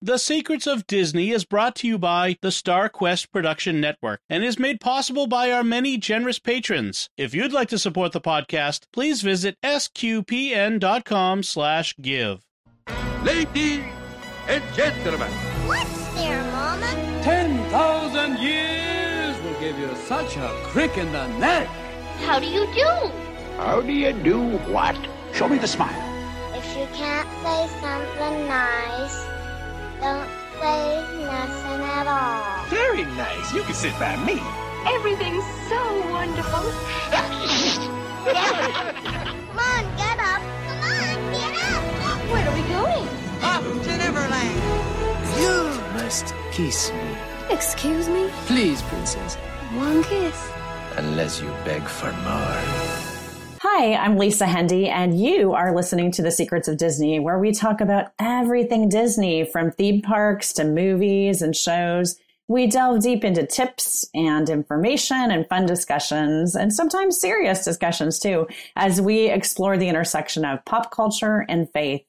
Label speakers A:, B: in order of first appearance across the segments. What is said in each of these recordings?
A: The Secrets of Disney is brought to you by the Star Quest Production Network and is made possible by our many generous patrons. If you'd like to support the podcast, please visit sqpn.com slash give.
B: Ladies and gentlemen,
C: What's there, Mama?
D: 10,000 years will give you such a crick in the neck.
C: How do you do?
B: how do you do what?
E: Show me the smile.
C: If you can't say something nice, don't say nothing at all.
E: Very nice. You can sit by me.
F: Everything's so wonderful.
C: Come on, get up. Come on, get up.
F: Where are we going?
G: Up to Neverland.
E: You must kiss me.
F: Excuse me?
E: Please, princess.
F: One kiss.
E: Unless you beg for more.
H: Hi, I'm Lisa Hendey, and you are listening to The Secrets of Disney, where we talk about everything Disney from theme parks to movies and shows. We delve deep into tips and information and fun discussions, and sometimes serious discussions too, as we explore the intersection of pop culture and faith.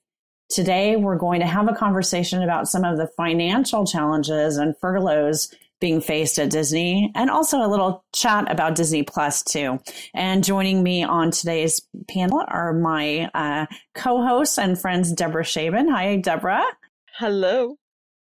H: Today, we're going to have a conversation about some of the financial challenges and furloughs being faced at Disney and also a little chat about Disney Plus too. And joining me on today's panel are my uh, co-hosts and friends, Deborah Shaban. Hi, Deborah.
I: Hello.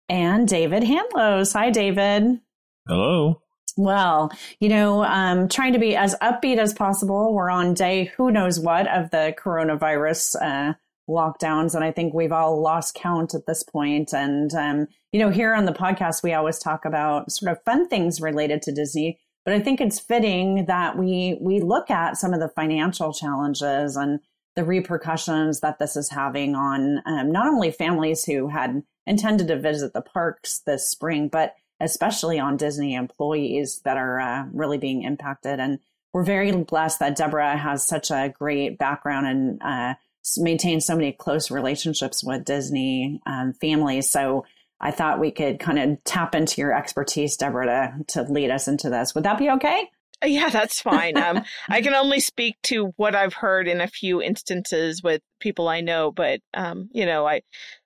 H: And David Handlos. Hi, David.
J: Hello.
H: Well, you know, um, trying to be as upbeat as possible. We're on day who knows what of the coronavirus uh, lockdowns, and I think we've all lost count at this point. And um, you know, here on the podcast, we always talk about sort of fun things related to Disney, but I think it's fitting that we we look at some of the financial challenges and the repercussions that this is having on um, not only families who had intended to visit the parks this spring, but especially on Disney employees that are uh, really being impacted. And we're very blessed that Deborah has such a great background and uh, maintains so many close relationships with Disney um, families. So I thought we could kind of tap into your expertise, Deborah, to, to lead us into this. Would that be okay?
I: Yeah, that's fine. Um, I can only speak to what I've heard in a few instances with people I know, but um, you know, I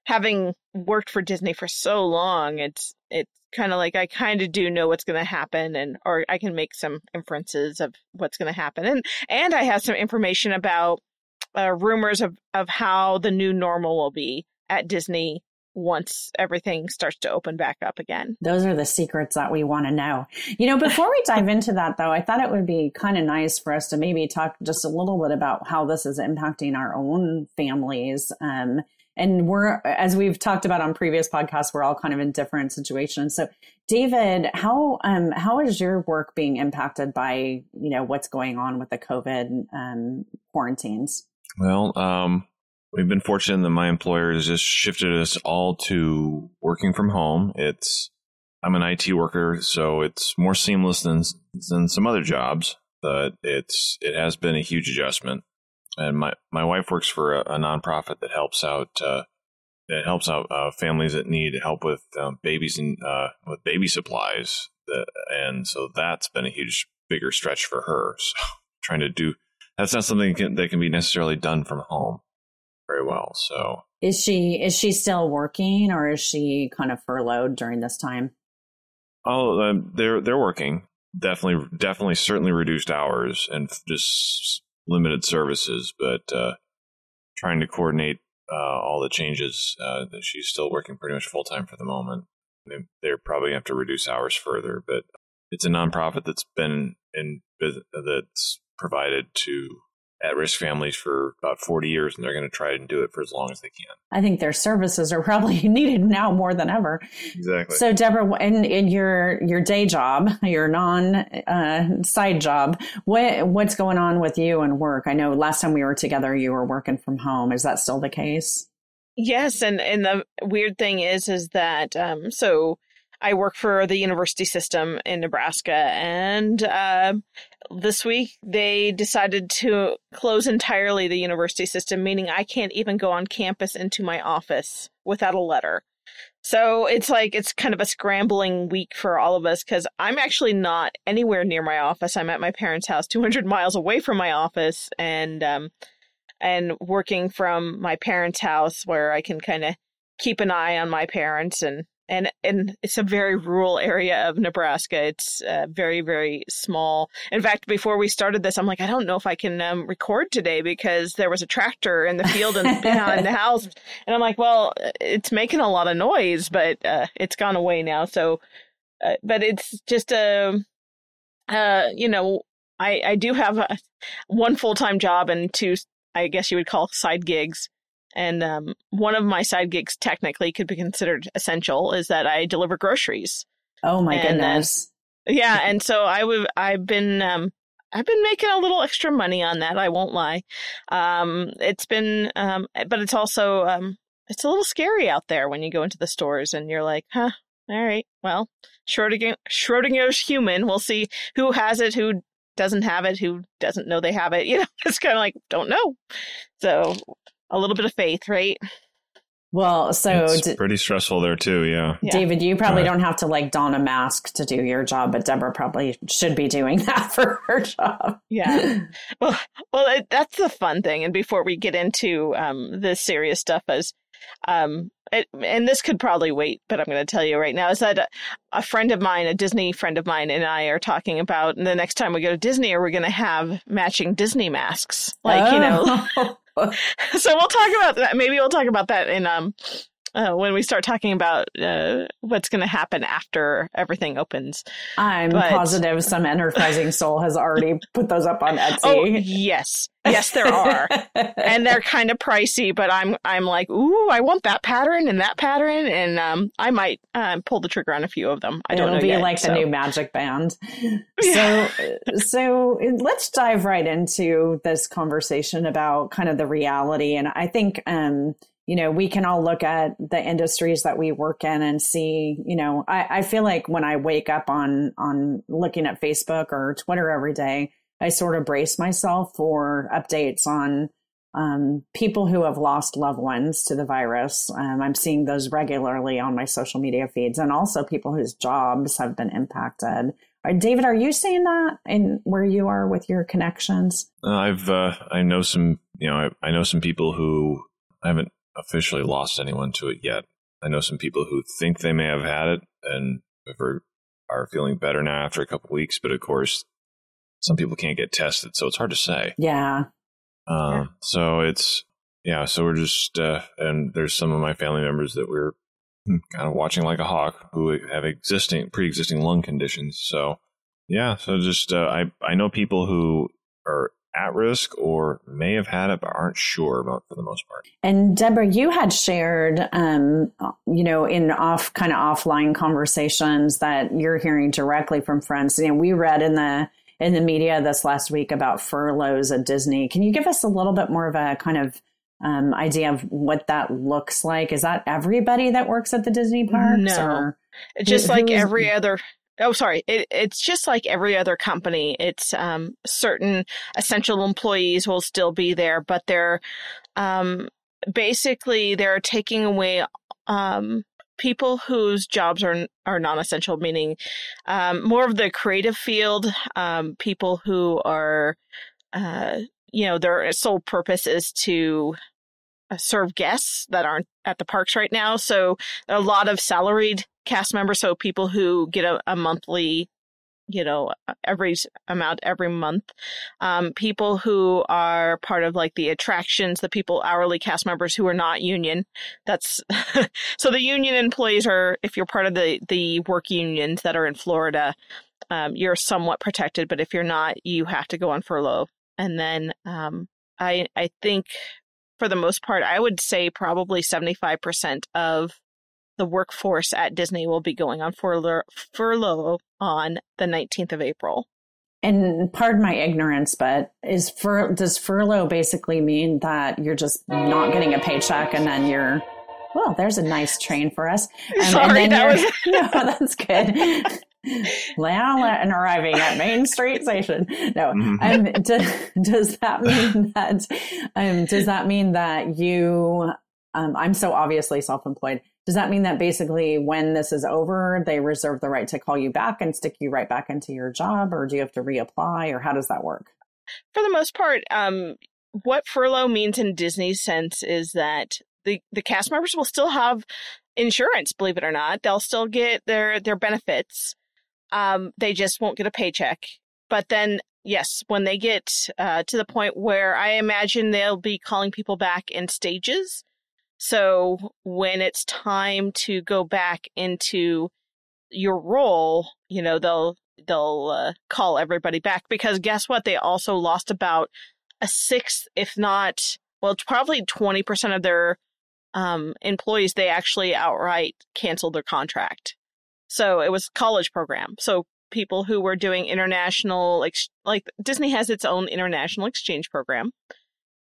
I: having worked for Disney for so long, it's it's kind of like I kind of do know what's going to happen, and or I can make some inferences of what's going to happen, and and I have some information about uh, rumors of of how the new normal will be at Disney once everything starts to open back up again.
H: Those are the secrets that we want to know. You know, before we dive into that, though, I thought it would be kind of nice for us to maybe talk just a little bit about how this is impacting our own families. Um, and we're, as we've talked about on previous podcasts, we're all kind of in different situations. So, David, how um, how is your work being impacted by you know what's going on with the COVID um, quarantines?
J: Well, um, we've been fortunate that my employer has just shifted us all to working from home. It's I'm an IT worker, so it's more seamless than than some other jobs, but it's it has been a huge adjustment. And my my wife works for a, a nonprofit that helps out uh, that helps out uh, families that need help with um, babies and uh, with baby supplies, and so that's been a huge bigger stretch for her. So trying to do that's not something that can, that can be necessarily done from home very well. So
H: Is she is she still working or is she kind of furloughed during this time?
J: Oh, um, they're they're working. Definitely, definitely, certainly reduced hours and just limited services, but uh, trying to coordinate uh, all the changes. Uh, that she's still working pretty much full time for the moment. They, they're probably have to reduce hours further, but it's a nonprofit that's been in that's provided to at-risk families for about 40 years and they're going to try and do it for as long as they can
H: I think their services are probably needed now more than ever.
J: exactly
H: So, Deborah, in, in your your day job, your non uh, side job, what what's going on with you and work? I know last time we were together, you were working from home. Is that still the case?
I: Yes, and and the weird thing is is that um so I work for the university system in Nebraska and uh, this week they decided to close entirely the university system meaning I can't even go on campus into my office without a letter. So it's like it's kind of a scrambling week for all of us cuz I'm actually not anywhere near my office. I'm at my parents' house 200 miles away from my office and um and working from my parents' house where I can kind of keep an eye on my parents and and and it's a very rural area of Nebraska. It's uh, very very small. In fact, before we started this, I'm like, I don't know if I can um, record today because there was a tractor in the field and behind the house, and I'm like, well, it's making a lot of noise, but uh, it's gone away now. So, uh, but it's just a, uh, you know, I I do have a, one full time job and two, I guess you would call side gigs. And um, one of my side gigs technically could be considered essential is that I deliver groceries.
H: Oh my
I: And,
H: goodness.
I: Yeah, and so I would I've been um I've been making a little extra money on that, I won't lie. Um it's been um but it's also um it's a little scary out there when you go into the stores and you're like, "Huh, all right. Well, Schrodinger Schrodinger's human. We'll see who has it, who doesn't have it, who doesn't know they have it. You know, it's kind of like don't know. So, a little bit of faith, right?
H: Well, so
J: it's
H: d-
J: pretty stressful there too. Yeah.
I: Yeah.
H: David, you probably
J: Right.
H: don't have to like don a mask to do your job, but Deborah probably should be doing that for her job.
I: Yeah. well, well, it, that's the fun thing. And before we get into um, the serious stuff, as um, it, and this could probably wait, but I'm going to tell you right now is that a, a friend of mine, a Disney friend of mine, and I are talking about the next time we go to Disney, are we going to have matching Disney masks? Like you know. So we'll talk about that. Maybe we'll talk about that in um. Uh, when we start talking about uh, what's going to happen after everything opens.
H: I'm
I: But-
H: positive some enterprising soul has already put those up on Etsy.
I: Oh yes, yes there are. and they're kind of pricey, but I'm I'm like, ooh, I want that pattern and that pattern, and um, I might um, pull the trigger on a few of them. I don't
H: It'll
I: know
H: be
I: yet,
H: like
I: so.
H: the new magic band.
I: Yeah.
H: So, so let's dive right into this conversation about kind of the reality. And I think, um, you know, we can all look at the industries that we work in and see, you know, I, I feel like when I wake up on, on looking at Facebook or Twitter every day, I sort of brace myself for updates on, um, people who have lost loved ones to the virus. Um, I'm seeing those regularly on my social media feeds, and also people whose jobs have been impacted. Uh, David, are you seeing that in where you are with your connections?
J: Uh, I've uh, I know some you know I, I know some people who I haven't officially lost anyone to it yet. I know some people who think they may have had it and are, are feeling better now after a couple weeks, but of course, some people can't get tested, so it's hard to say.
H: Yeah.
J: Um, So it's yeah. So we're just uh, and there's some of my family members that we're kind of watching like a hawk who have existing pre-existing lung conditions. So yeah. So just uh, I I know people who are at risk or may have had it but aren't sure about for the most part.
H: And Deborah, you had shared, um, you know, in off kind of offline conversations that you're hearing directly from friends. You know, we read in the in the media this last week about furloughs at Disney. Can you give us a little bit more of a kind of um, idea of what that looks like? Is that everybody that works at the Disney parks?
I: No.
H: or-
I: just
H: Who-
I: like
H: who is-
I: every other. Oh, sorry. It, it's just like every other company. It's um, certain essential employees will still be there, but they're um, basically they're taking away um, people whose jobs are are non-essential, meaning um, more of the creative field, um, people who are, uh, you know, their sole purpose is to serve guests that aren't at the parks right now. So a lot of salaried cast members, so people who get a, a monthly, you know, every amount every month. Um, people who are part of like the attractions, the people hourly cast members who are not union. That's so the union employees are if you're part of the the work unions that are in Florida, um, you're somewhat protected. But if you're not, you have to go on furlough. And then um, I I think for the most part, I would say probably 75% of the workforce at Disney will be going on furlough, furlough on the 19th of April.
H: And pardon my ignorance, but is fur does furlough basically mean that you're just not getting a paycheck and then you're well, there's a nice train for us. Um,
I: Sorry,
H: and then you're, no, that's good. Now and arriving at Main Street Station. No,
J: Mhm.
H: um, do, does that mean that? Um, does that mean that you? Um, I'm so obviously self-employed. Does that mean that basically when this is over, they reserve the right to call you back and stick you right back into your job, or do you have to reapply, or how does that work?
I: For the most part, um, what furlough means in Disney's sense is that the the cast members will still have insurance. Believe it or not, they'll still get their their benefits. Um, they just won't get a paycheck. But then, yes, when they get uh, to the point where I imagine they'll be calling people back in stages. So when it's time to go back into your role, you know, they'll they'll uh, call everybody back because guess what? They also lost about a sixth, if not, well, probably twenty percent of their um, employees. They actually outright canceled their contract. So it was college program. So people who were doing international, like like Disney has its own international exchange program.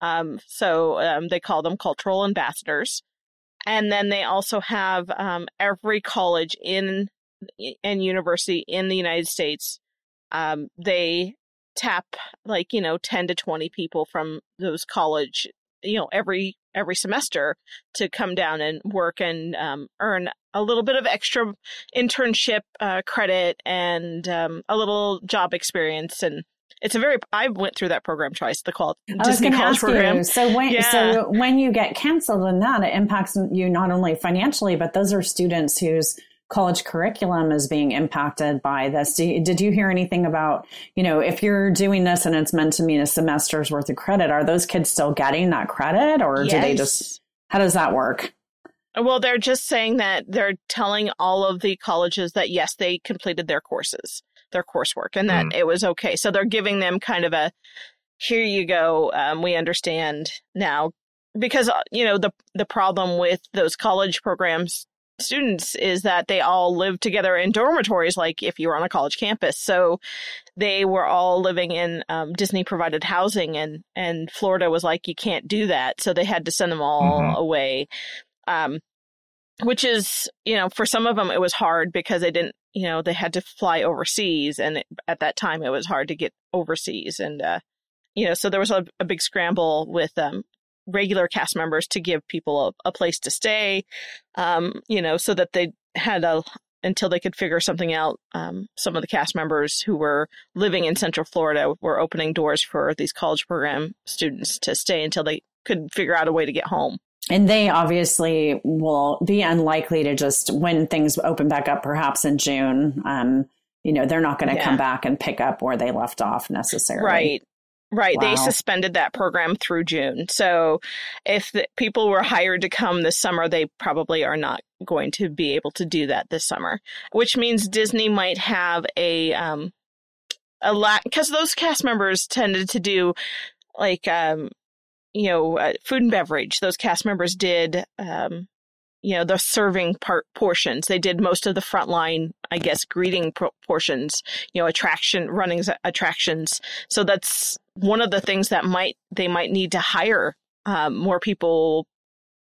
I: Um, so um, they call them cultural ambassadors. And then they also have um, every college in and university in the United States. Um, they tap like you know 10 to 20 people from those college you know every every semester to come down and work and um, earn a little bit of extra internship uh, credit and um, a little job experience and it's a very I went through that program twice the call
H: I was
I: Disney college program
H: you. So when
I: Yeah.
H: so when you get canceled and that it impacts you not only financially, but those are students whose college curriculum is being impacted by this. You, did you hear anything about you know if you're doing this and it's meant to mean a semester's worth of credit? Are those kids still getting that credit, or do they just how does that work?
I: Well, they're just saying that they're telling all of the colleges that yes, they completed their courses, their coursework, and that it was okay. So they're giving them kind of a here you go. Um, we understand now because uh, you know the the problem with those college programs students is that they all lived together in dormitories like if you were on a college campus. So they were all living in um, disney provided housing and and florida was like you can't do that. So they had to send them all
J: Mhm.
I: away. Um, which is you know for some of them it was hard because they didn't you know they had to fly overseas and it, at that time it was hard to get overseas and uh, you know so there was a, a big scramble with um, regular cast members to give people a, a place to stay um, you know so that they had a until they could figure something out um, some of the cast members who were living in central florida were opening doors for these college program students to stay until they could figure out a way to get home
H: And they obviously will be unlikely to just when things open back up, perhaps in June. Um, you know, they're not going to
I: Yeah.
H: come back and pick up where they left off necessarily.
I: Right. Right. They suspended that program through June. So if the people were hired to come this summer, they probably are not going to be able to do that this summer, which means Disney might have a, um, a lot, because those cast members tended to do like, um, you know, uh, food and beverage. Those cast members did, um, you know, the serving part portions. They did most of the frontline, I guess, greeting pro- portions, you know, attraction, running attractions. So that's one of the things that might, they might need to hire um, more people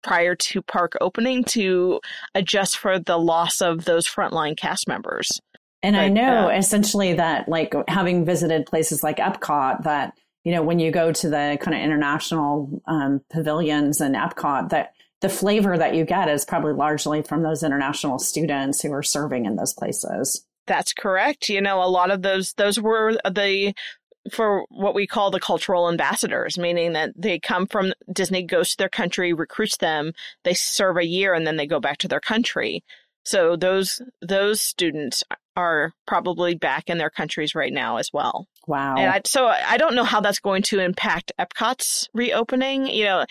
I: prior to park opening to adjust for the loss of those frontline cast members.
H: And I know
I: uh,
H: essentially that, like, having visited places like Epcot, that, you know, when you go to the kind of international um, pavilions in Epcot, that the flavor that you get is probably largely from those international students who are serving in those places.
I: That's correct. You know, a lot of those those were the for what we call the cultural ambassadors, meaning that they come from Disney, goes to their country, recruits them, they serve a year, and then they go back to their country. So those those students are probably back in their countries right now as well.
H: Wow.
I: And I, so I don't know how that's going to impact Epcot's reopening. You know,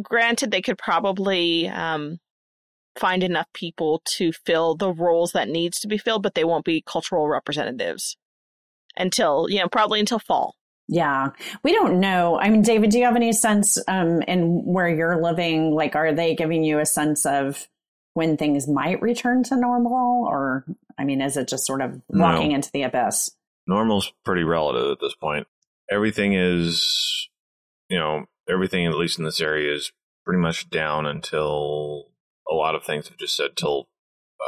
I: granted, they could probably um, find enough people to fill the roles that needs to be filled, but they won't be cultural representatives until you know probably until fall.
H: Yeah, we don't know. I mean, David, do you have any sense um, in where you're living? Like, are they giving you a sense of when things might return to normal, or I mean, is it just sort of
J: No.
H: walking into the abyss?
J: Normal's pretty relative at this point. Everything is, you know, everything at least in this area is pretty much down until a lot of things have just said till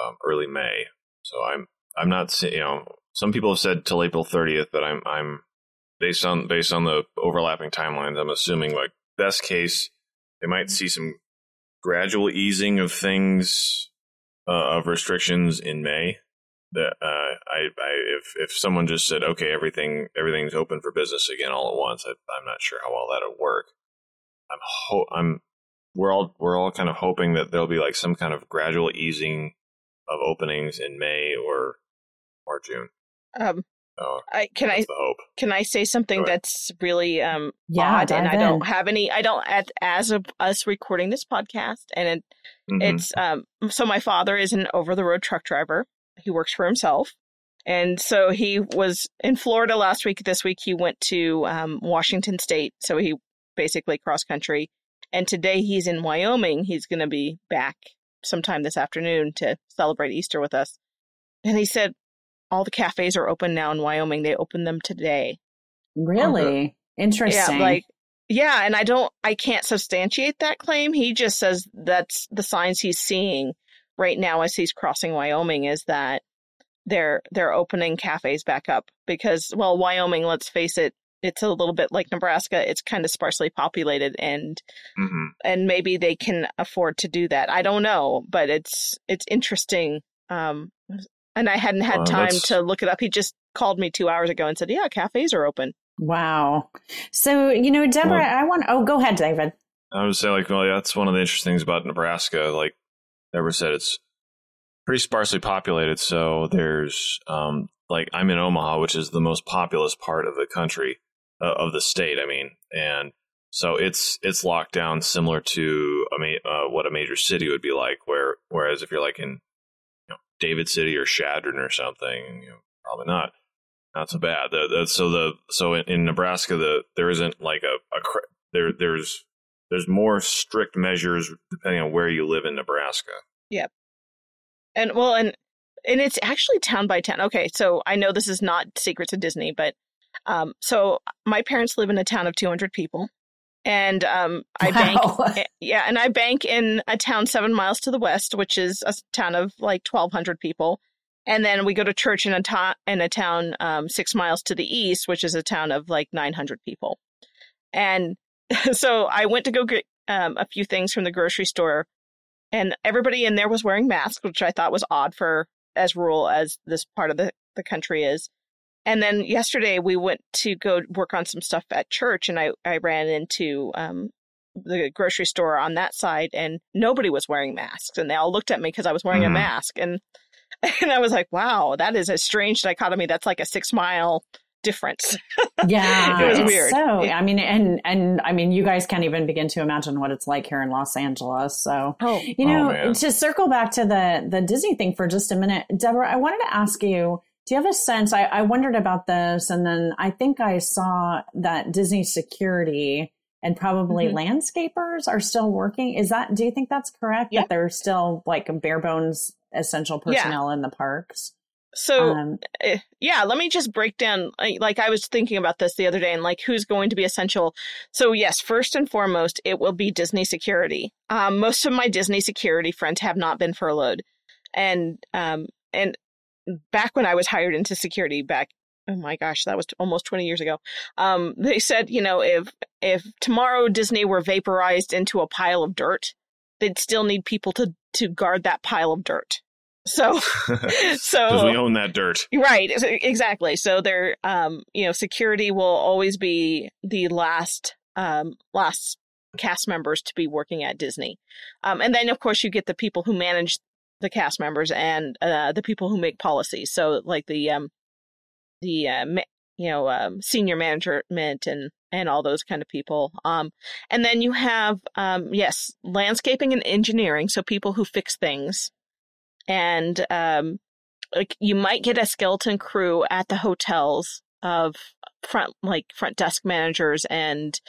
J: um, early May. So I'm I'm not you know some people have said till April 30th, but I'm I'm based on based on the overlapping timelines. I'm assuming like best case they might see some gradual easing of things uh, of restrictions in May that uh, I, I if if someone just said okay everything everything's open for business again all at once I, I'm not sure how well that'll work I'm ho- I'm we're all we're all kind of hoping that there'll be like some kind of gradual easing of openings in May or or June.
I: Um,
J: So
I: I can I
J: hope.
I: can I say something
J: Go
I: that's really um
H: Yeah,
I: odd and I don't
H: in.
I: have any I don't at, as of us recording this podcast and it,
J: Mhm.
I: it's um so my father is an over the road truck driver. He works for himself. And so he was in Florida last week. This week he went to um, Washington State. So he basically cross country. And today he's in Wyoming. He's going to be back sometime this afternoon to celebrate Easter with us. And he said all the cafes are open now in Wyoming. They opened them today.
H: Really uh-huh. interesting.
I: Yeah, like yeah, and I don't I can't substantiate that claim. He just says that's the signs he's seeing right now as he's crossing Wyoming is that they're they're opening cafes back up because well, Wyoming, let's face it, it's a little bit like Nebraska. It's kind of sparsely populated and
J: Mhm.
I: and maybe they can afford to do that. I don't know, but it's it's interesting. Um and I hadn't had
J: Well,
I: time
J: that's-
I: to look it up. He just called me 2 hours ago and said, "Yeah, cafes are open."
H: wow. So, you know, Deborah,
J: Well-
H: I want, oh, go ahead, David.
J: I would say like well yeah, that's one of the interesting things about Nebraska. Like Deborah said, it's pretty sparsely populated. So there's um like I'm in Omaha, which is the most populous part of the country uh, of the state. I mean, and so it's it's locked down similar to a ma- uh, what a major city would be like. Where whereas if you're like in you know, David City or Chadron or something, you know, probably not. Not so bad. The, the, so the so in, in Nebraska, the there isn't like a, a there there's there's more strict measures depending on where you live in Nebraska. Yep.
I: And well, and and it's actually town by town. Okay, so I know this is not Secrets to Disney, but um, so my parents live in a town of 200 people, and um, I
H: Wow.
I: bank, yeah, and I bank in a town seven miles to the west, which is a town of like 1,200 people, and then we go to church in a town in a town um, six miles to the east, which is a town of like 900 people, and so I went to go get um, a few things from the grocery store and everybody in there was wearing masks, which I thought was odd for as rural as this part of the, the country is. And then yesterday we went to go work on some stuff at church, and I, I ran into um, the grocery store on that side, and nobody was wearing masks, and they all looked at me because I was wearing a
J: Mhm.
I: mask, and and I was like, wow, that is a strange dichotomy. That's like a six mile difference.
H: Yeah,
I: It was
H: it's
I: weird.
H: So,
I: Yeah.
H: I mean, and and I mean, you guys can't even begin to imagine what it's like here in Los Angeles. So,
I: Oh,
H: you know,
J: Oh,
H: to circle back to the the Disney thing for just a minute, Deborah, I wanted to ask you. Do you have a sense? I, I wondered about this, and then I think I saw that Disney security and probably
I: Mhm.
H: landscapers are still working. Is that? Do you think that's correct?
I: Yeah.
H: That they're still like bare bones essential
I: Yeah.
H: personnel in the parks.
I: so
H: Um,
I: eh, yeah, let me just break down. Like like I was thinking about this the other day, and like who's going to be essential. So yes, first and foremost, it will be Disney security. Um, most of my Disney security friends have not been furloughed, and um, and back when I was hired into security, back oh my gosh, that was almost twenty years ago. Um, they said, you know, if if tomorrow Disney were vaporized into a pile of dirt, they'd still need people to to guard that pile of dirt. So so
J: we own that dirt.
I: Right, exactly. So there, um, you know, security will always be the last, um, last cast members to be working at Disney, um, and then of course you get the people who manage the cast members and uh, the people who make policies. So like the, um, the, uh, ma- you know, um, senior management and and all those kind of people. Um, and then you have, um, yes, landscaping and engineering. So people who fix things, and um, like you might get a skeleton crew at the hotels of front like front desk managers and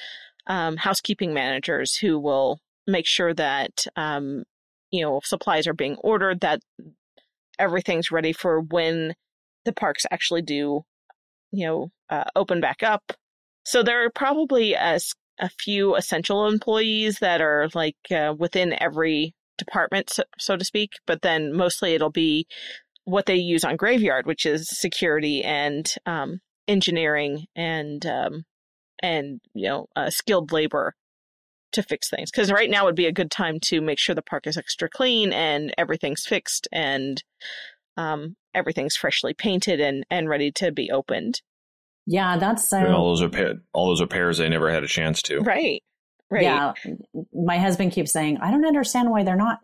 I: um, housekeeping managers who will make sure that um, you know supplies are being ordered that everything's ready for when the parks actually do you know uh, open back up. So there are probably a, a few essential employees that are like uh, within every department so, so to speak but then mostly it'll be what they use on graveyard which is security and um, engineering and um, and you know uh, skilled labor to fix things because right now would be a good time to make sure the park is extra clean and everything's fixed and um, everything's freshly painted and and ready to be opened
H: yeah, that's so.
J: All those repair, all those repairs they never had a chance to.
I: right Right.
H: Yeah. My husband keeps saying, I don't understand why they're not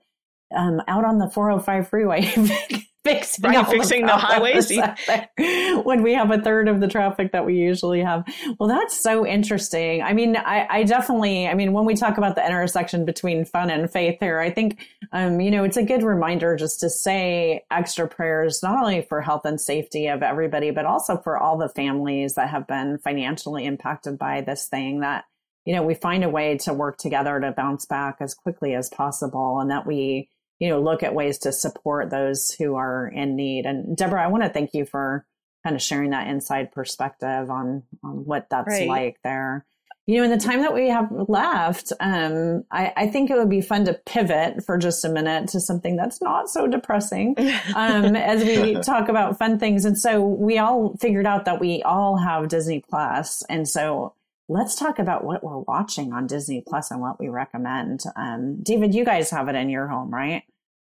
H: um, out on the 405 freeway fixing,
I: Right, fixing the highways.
H: when we have a third of the traffic that we usually have. Well, that's so interesting. I mean, I, I definitely, I mean, when we talk about the intersection between fun and faith here, I think, um, you know, it's a good reminder just to say extra prayers, not only for health and safety of everybody, but also for all the families that have been financially impacted by this thing that, you know, we find a way to work together to bounce back as quickly as possible and that we, you know, look at ways to support those who are in need. And Deborah, I want to thank you for kind of sharing that inside perspective on, on what that's
I: Right.
H: like there. You know, in the time that we have left, um, I, I think it would be fun to pivot for just a minute to something that's not so depressing um, as we talk about fun things. And so we all figured out that we all have Disney Plus, and so let's talk about what we're watching on Disney Plus and what we recommend. Um, David, you guys have it in your home, right?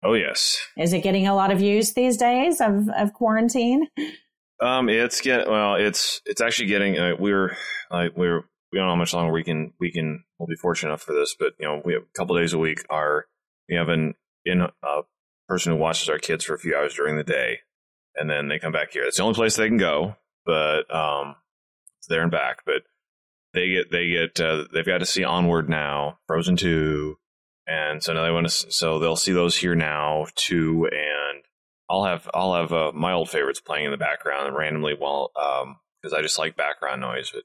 J: Oh yes.
H: Is it getting a lot of use these days of, of quarantine?
J: Um, it's get well. It's it's actually getting. Uh, we're like we're we don't know how much longer we can we can. We'll be fortunate enough for this, but you know we have a couple days a week. Are we have an in a person who watches our kids for a few hours during the day, and then they come back here. It's the only place they can go, but um, it's there and back. But they get they get uh, they've got to see Onward now, Frozen two, and so now they want to. So they'll see those here now too, and I'll have I'll have uh, my old favorites playing in the background randomly while um because I just like background noise. But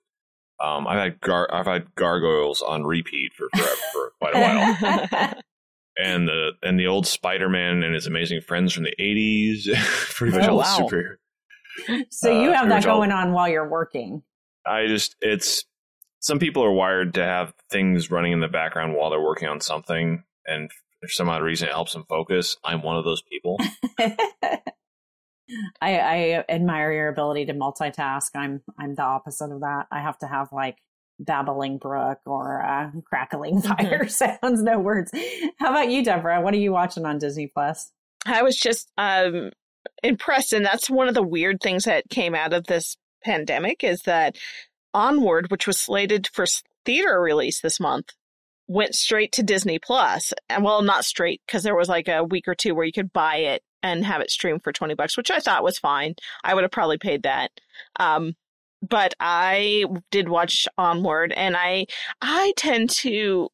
J: um, I've had gar- I've had gargoyles on repeat for forever for quite a while, and the and the old Spider Man and his amazing friends from the eighties, pretty much
H: Oh,
J: all
H: wow.
J: the superhero.
H: so you
J: Uh,
H: have that
J: much all-
H: going on while you're working.
J: I just it's some people are wired to have things running in the background while they're working on something, and for some odd reason it helps them focus. I'm one of those people.
H: I, I admire your ability to multitask. I'm I'm the opposite of that. I have to have like babbling brook or uh, crackling fire sounds, no words. How about you, Deborah? What are you watching on Disney Plus?
I: I was just um, impressed, and that's one of the weird things that came out of this pandemic is that Onward, which was slated for theater release this month, went straight to Disney Plus. And well, not straight because there was like a week or two where you could buy it and have it streamed for twenty bucks, which I thought was fine. I would have probably paid that. Um, but I did watch Onward, and I I tend to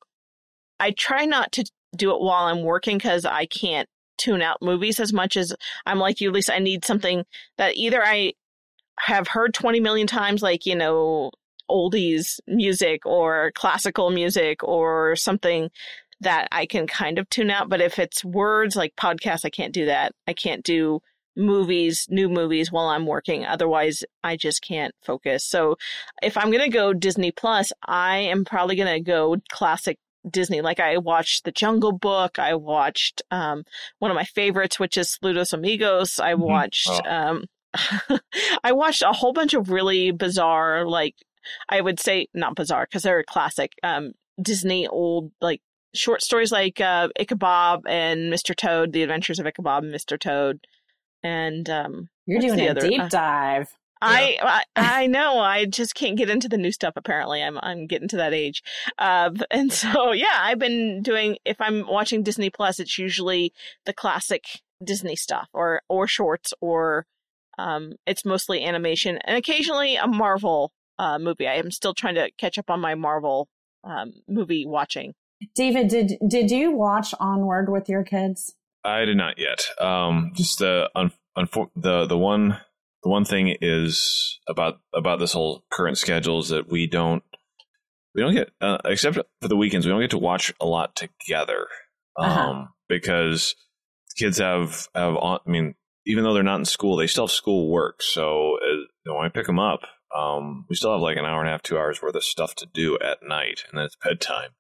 I: I try not to do it while I'm working because I can't tune out movies as much as I'm like you, Lisa. I need something that either I have heard 20 million times, like, you know, oldies music or classical music or something that I can kind of tune out. But if it's words like podcasts, I can't do that. I can't do movies, new movies while I'm working. Otherwise, I just can't focus. So if I'm going to go Disney Plus, I am probably going to go classic Disney. Like I watched The Jungle Book. I watched um, one of my favorites, which is Saludos Amigos. I watched.
J: Oh.
I: Um, I watched a whole bunch of really bizarre, like I would say not bizarre because they're classic. Um, Disney old like short stories like uh, Ichabod and Mr. Toad, The Adventures of Ichabod and Mr. Toad, and um,
H: You're doing a
I: other?
H: deep
I: Uh,
H: dive.
I: I, I I know I just can't get into the new stuff. Apparently, I'm I'm getting to that age, uh, and so yeah, I've been doing. If I'm watching Disney Plus, it's usually the classic Disney stuff, or or shorts, or um, it's mostly animation, and occasionally a Marvel uh, movie. I am still trying to catch up on my Marvel um, movie watching.
H: David, did did you watch Onward with your kids?
J: I did not yet. Um, just the un- unfor- the the one the one thing is about about this whole current schedule is that we don't we don't get uh, except for the weekends we don't get to watch a lot together um,
H: Uh-huh.
J: because kids have have on, I mean even though they're not in school they still have school work so uh, when I pick them up um, we still have like an hour and a half two hours worth of stuff to do at night and then it's bedtime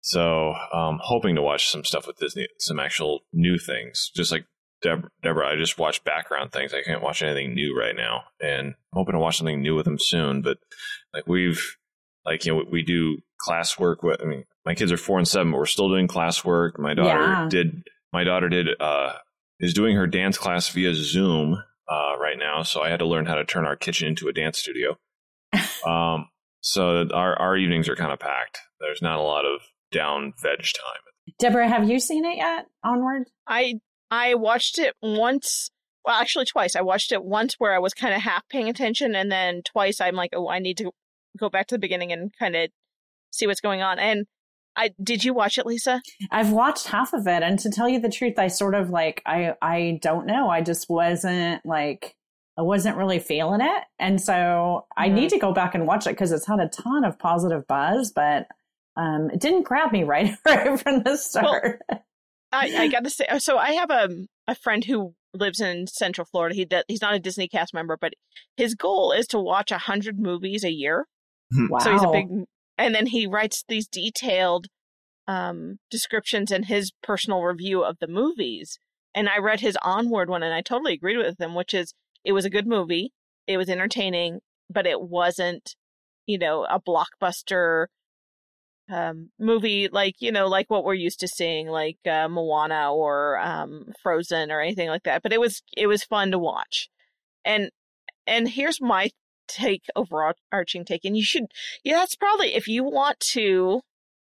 J: so um, hoping to watch some stuff with Disney, some actual new things. Just like Deb- Deborah, I just watch background things. I can't watch anything new right now, and I'm hoping to watch something new with them soon. But like we've, like you know, we do classwork. With, I mean, my kids are four and seven, but we're still doing classwork. My daughter
H: Yeah.
J: did. My daughter did. Uh, is doing her dance class via Zoom uh, right now, so I had to learn how to turn our kitchen into a dance studio. Um, so our our evenings are kind of packed. There's not a lot of down veg time.
H: Deborah, have you seen it yet? Onward?
I: I I watched it once. Well, actually, twice. I watched it once where I was kind of half paying attention, and then twice I'm like, oh, I need to go back to the beginning and kind of see what's going on. And I did you watch it, Lisa?
H: I've watched half of it, and to tell you the truth, I sort of like I I don't know. I just wasn't like I wasn't really feeling it, and so I
I: Mhm.
H: need to go back and watch it because it's had a ton of positive buzz, but um, it didn't grab me right right from the start.
I: I, I got to say, so I have a a friend who lives in Central Florida. He does, he's not a Disney cast member, but his goal is to watch a hundred movies a year.
H: wow.
I: So he's a big, and then he writes these detailed um, descriptions in his personal review of the movies. And I read his Onward one, and I totally agreed with him, which is it was a good movie, it was entertaining, but it wasn't, you know, a blockbuster um, movie like you know like what we're used to seeing like uh, Moana or um, Frozen or anything like that. But it was it was fun to watch, and and here's my take overarching take, and you should yeah that's probably if you want to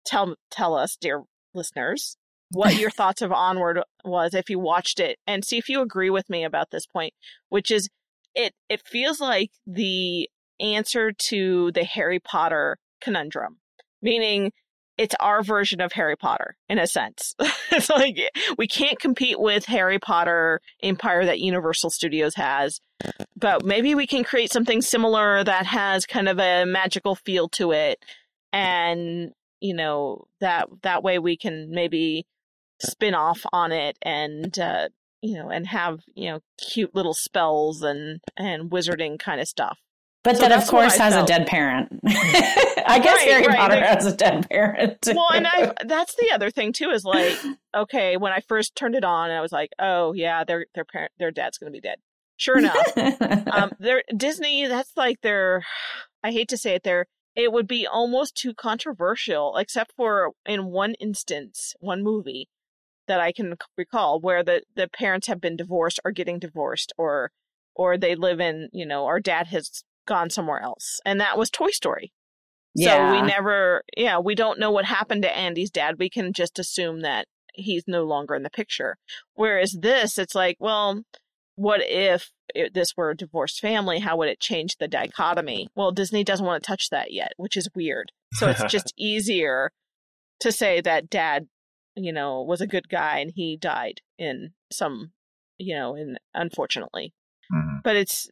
I: tell tell us dear listeners what your thoughts of Onward was if you watched it and see if you agree with me about this point, which is it it feels like the answer to the Harry Potter conundrum meaning it's our version of Harry Potter in a sense. it's like we can't compete with Harry Potter Empire that Universal Studios has, but maybe we can create something similar that has kind of a magical feel to it and you know that that way we can maybe spin off on it and uh you know and have you know cute little spells and and wizarding kind of stuff
H: But
I: So
H: that, of course, has
I: felt.
H: a dead parent. I guess
I: Right,
H: Harry
I: right,
H: Potter
I: they-
H: has a dead parent.
I: well and i that's the other thing too is like okay when i first turned it on i was like oh yeah their their parent their dad's gonna be dead sure enough um their disney that's like their i hate to say it there it would be almost too controversial except for in one instance one movie that i can recall where the the parents have been divorced or getting divorced or or they live in you know our dad has gone somewhere else and that was toy story so
H: Yeah.
I: we never, yeah, we don't know what happened to Andy's dad. We can just assume that he's no longer in the picture. Whereas this, it's like, well, what if it, this were a divorced family? How would it change the dichotomy? Well, Disney doesn't want to touch that yet, which is weird. So it's just easier to say that dad, you know, was a good guy and he died in some, you know, in unfortunately.
J: Mhm.
I: But it's,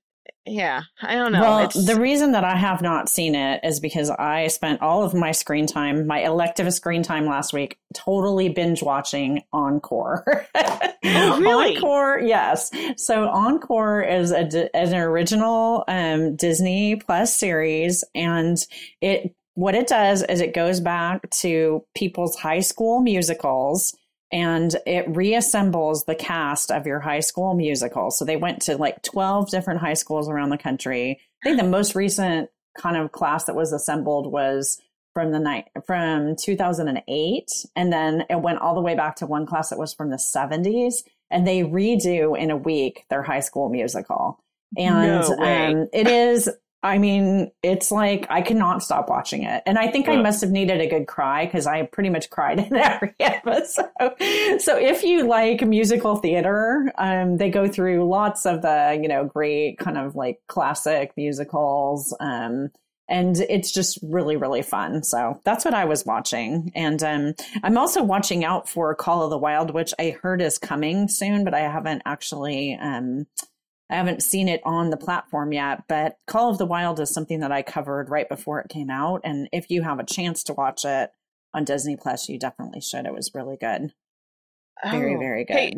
I: yeah, I don't know.
H: Well,
I: it's,
H: the reason that I have not seen it is because I spent all of my screen time, my elective screen time last week, totally binge watching Encore.
I: Oh, really?
H: Encore, yes. So Encore is a, an original um, Disney Plus series, and it what it does is it goes back to people's high school musicals and it reassembles the cast of your high school musical. So they went to like 12 different high schools around the country. I think the most recent kind of class that was assembled was from the night from 2008 and then it went all the way back to one class that was from the 70s and they redo in a week their high school musical. And
I: No
H: um, it is I mean, it's like I cannot stop watching it. And I think I must have needed a good cry because I pretty much cried in every episode. So if you like musical theater, um, they go through lots of the, you know, great kind of like classic musicals. Um, and it's just really, really fun. So that's what I was watching. And um, I'm also watching out for Call of the Wild, which I heard is coming soon, but I haven't actually um, I haven't seen it on the platform yet, but Call of the Wild is something that I covered right before it came out. And if you have a chance to watch it on Disney Plus, you definitely should. It was really good. Very,
I: Oh.
H: very good.
I: Hey,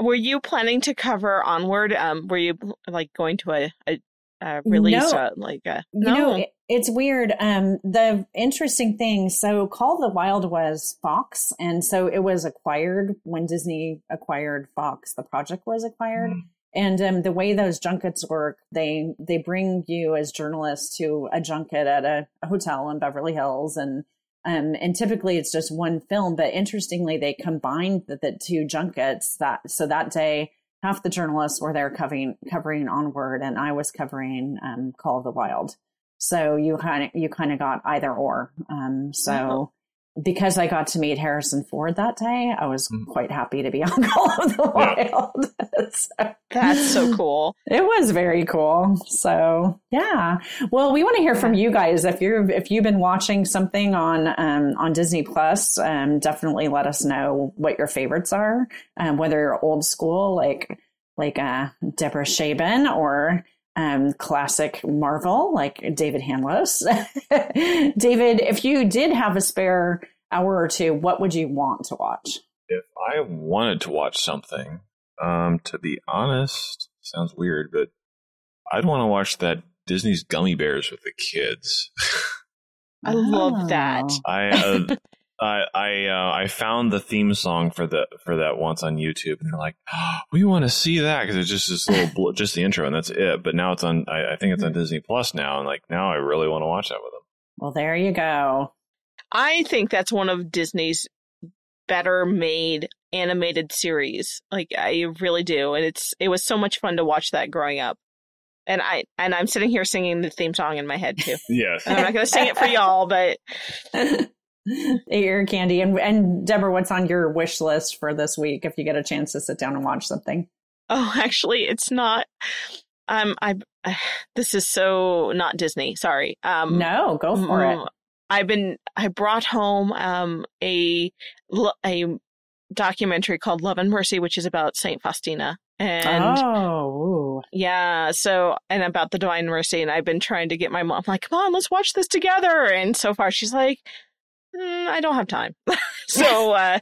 I: were you planning to cover onward? Um, were you like going to a, a, a release?
H: No.
I: uh, like a,
H: You know, it, it's weird. Um, the interesting thing, so Call of the Wild was Fox, and so it was acquired when Disney acquired Fox. The project was acquired, and um, the way those junkets work, they they bring you as journalists to a junket at a, a hotel in Beverly Hills, and um, and typically it's just one film. But interestingly, they combined the, the two junkets that so that day half the journalists were there covering covering onward and i was covering um, call of the wild So you kind of you kind of got either or. Um, so
I: Uh-huh.
H: Because I got to meet Harrison Ford that day, I was
J: Mhm.
H: quite happy to be on Call of the Wild. so,
I: That's so cool.
H: it was very cool. So yeah. Well, we want to hear from you guys. If you're if you've been watching something on um, on Disney Plus, um, definitely let us know what your favorites are. Um, whether you're old school like like uh, Deborah Shaban or um, classic Marvel like David Hanlos. David, if you did have a spare hour or two, what would you want to watch?
J: If I wanted to watch something, um, to be honest, sounds weird, but I'd want to watch that Disney's Gummi Bears with the kids.
I: I love that.
H: Oh.
J: I uh, I I uh, I found the theme song for the for that once on YouTube, and they're like, oh, "We want to see that" because it's just this little bl- just the intro, and that's it. But now it's on. I, I think it's on Disney Plus now, and like now I really want to watch that with them.
H: Well, there you go.
I: I think that's one of Disney's better made animated series. Like I really do, and it's it was so much fun to watch that growing up. And I and I'm sitting here singing the theme song in my head too.
J: Yes,
I: And I'm not going to sing it for y'all, but
H: Ear candy and and Deborah, what's on your wish list for this week if you get a chance to sit down and watch something?
I: oh, actually, it's not. Um, I this is so not Disney. Sorry. Um,
H: No, go for it.
I: Mm, I've been I brought home um a a documentary called Love and Mercy, which is about Saint Faustina. And
H: oh,
I: yeah, so and about the Divine Mercy, and I've been trying to get my mom like, come on, let's watch this together. And so far, she's like, "Mm, I don't have time. so uh,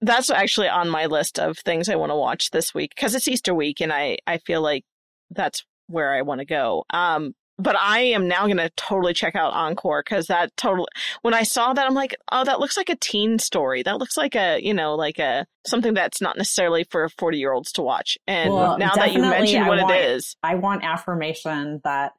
I: that's actually on my list of things I want to watch this week because it's Easter week, and I I feel like that's where I want to go. Um, but I am now going to totally check out Encore because that totally. When I saw that, I'm like, oh, that looks like a teen story. That looks like a you know like a something that's not necessarily for 40 year olds to watch. And
H: Well,
I: now that you mentioned what
H: want-
I: it is,
H: I want affirmation that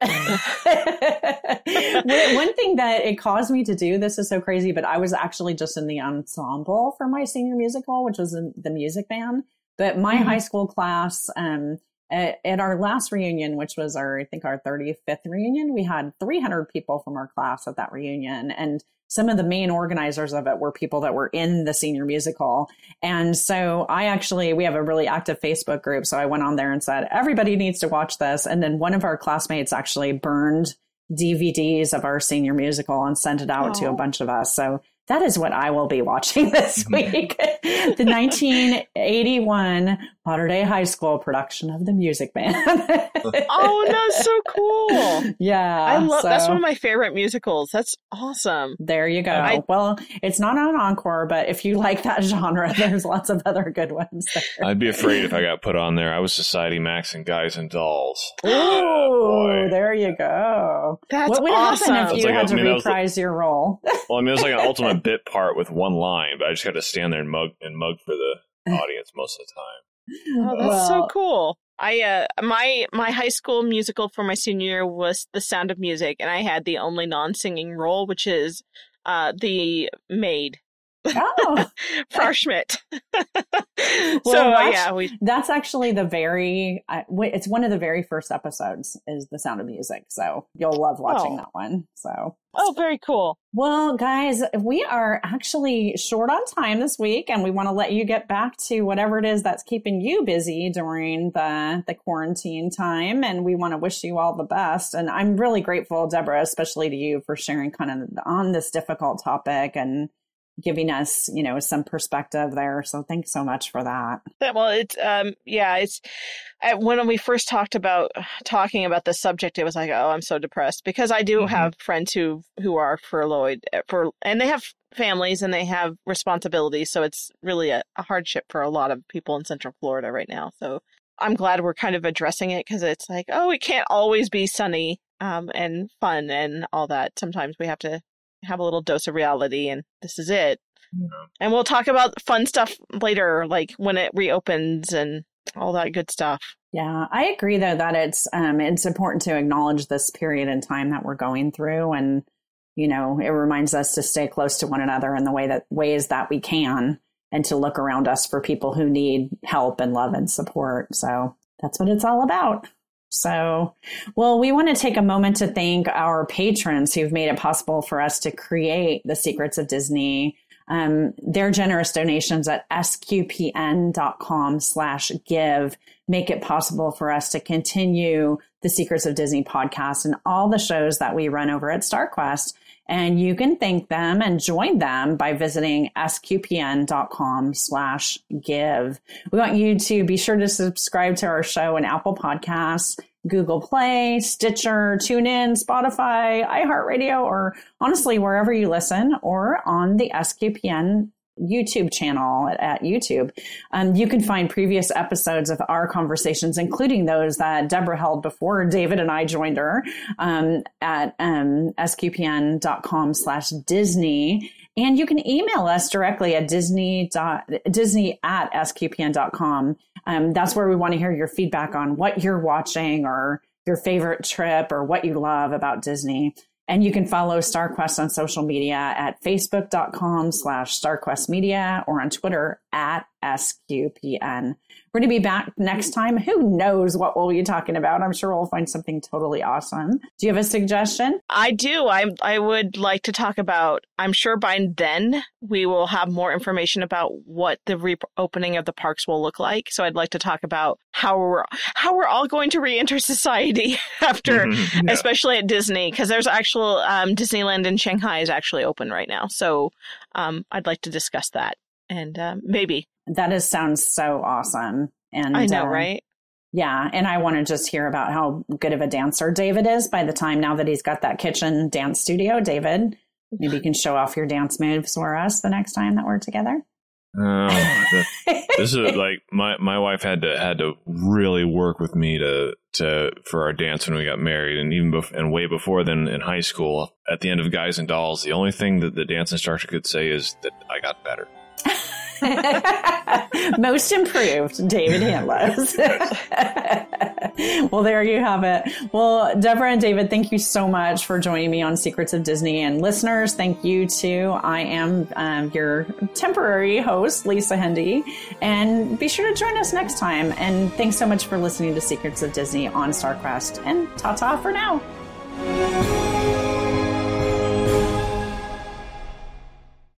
H: one thing that it caused me to do this is so crazy, but I was actually just in the ensemble for my senior musical, which was in the Music Man. But my
I: Mhm.
H: high school class, um, at, at our last reunion, which was our, I think our 35th reunion, we had 300 people from our class at that reunion. And some of the main organizers of it were people that were in the senior musical. And so I actually, we have a really active Facebook group. So I went on there and said, everybody needs to watch this. And then one of our classmates actually burned DVDs of our senior musical and sent it out to a bunch of us. So that is what I will be watching this week. the 1981 Mater Dei High School production of the music Man.
I: oh, that's so cool.
H: yeah.
I: I love that's one of my favorite musicals. That's awesome.
H: there you go.
I: I-
H: well, it's not on Encore, but if you like that genre, there's lots of other good ones there.
J: I'd be afraid if I got put on there. I was Society Max and Guys and Dolls.
H: Oh,
J: boy.
H: there you go.
I: That's
H: what would
I: awesome.
H: happen if you
J: like
H: had
J: a-
H: to
J: I mean, that was like-
H: reprise your role?
J: Well, I mean, it was like an ultimate bit part with one line, but I just had to stand there and mug and mug for the audience most of the time.
I: Oh, that's so cool. I uh my my high school musical for my senior year was The Sound of Music, and I had the only non-singing role, which is uh the maid
H: Oh,
I: Frau Schmidt. so
H: Well,
I: uh,
H: that's-
I: yeah, we
H: that's actually the very. Uh, it's one of the very first episodes is The Sound of Music. So you'll love watching
I: Oh.
H: that one. So.
I: oh very cool.
H: Well, guys, we are actually short on time this week, and we want to let you get back to whatever it is that's keeping you busy during the the quarantine time. And we want to wish you all the best. And I'm really grateful, Deborah, especially to you for sharing kind of on this difficult topic and giving us, you know, some perspective there. So thanks so much for that.
I: That- Well, it's um yeah, it's I, when we first talked about talking about the subject, it was like, oh, I'm so depressed because I do
J: Mhm.
I: have friends who who are furloughed eh, for, and they have families and they have responsibilities, so it's really a, a hardship for a lot of people in Central Florida right now. So I'm glad we're kind of addressing it because it's like, oh, it can't always be sunny um and fun and all that. Sometimes we have to have a little dose of reality, and this is it. And we'll talk about fun stuff later, like when it reopens and all that good stuff.
H: Yeah, I agree though that it's um it's important to acknowledge this period in time that we're going through and you know, it reminds us to stay close to one another in the way that ways that we can and to look around us for people who need help and love and support. So that's what it's all about. So, well, we want to take a moment to thank our patrons who've made it possible for us to create the secrets of Disney. Um, their generous donations at sqpn.com slash give make it possible for us to continue the Secrets of Disney podcast and all the shows that we run over at StarQuest. And you can thank them and join them by visiting sqpn.com slash give. We want you to be sure to subscribe to our show in Apple Podcasts, Google Play, Stitcher, TuneIn, Spotify, iHeartRadio, or honestly, wherever you listen, or on the SQPN YouTube channel at, at YouTube. Um, you can find previous episodes of our conversations, including those that Deborah held before David and I joined her um, at um, sqpn.com slash Disney. And you can email us directly at disney disney at sqpn.com. Um, that's where we want to hear your feedback on what you're watching or your favorite trip or what you love about Disney. And you can follow StarQuest on social media at facebook.com slash StarQuest Media or on Twitter at SQPN. We're going to be back next time. Who knows what we'll be talking about? I'm sure we'll find something totally awesome. Do you have a suggestion?
I: I do. I I would like to talk about. I'm sure by then we will have more information about what the reopening of the parks will look like. So I'd like to talk about how we're how we're all going to reenter society after, yeah. especially at Disney, because there's actual um, Disneyland in Shanghai is actually open right now. So um, I'd like to discuss that and uh, maybe
H: that is sounds so awesome. And
I: I know, um, right?
H: Yeah, and I want to just hear about how good of a dancer David is by the time now that he's got that kitchen dance studio. David, maybe you can show off your dance moves for us the next time that we're together.
J: Oh, this is like my my wife had to had to really work with me to to for our dance when we got married, and even bef- and way before then in high school. At the end of Guys and Dolls, the only thing that the dance instructor could say is that I got better.
H: Most improved, David Handless. well, there you have it. Well, Deborah and David, thank you so much for joining me on Secrets of Disney. And listeners, thank you too. I am um, your temporary host, Lisa Hendey. And be sure to join us next time. And thanks so much for listening to Secrets of Disney on StarQuest. And ta ta for now.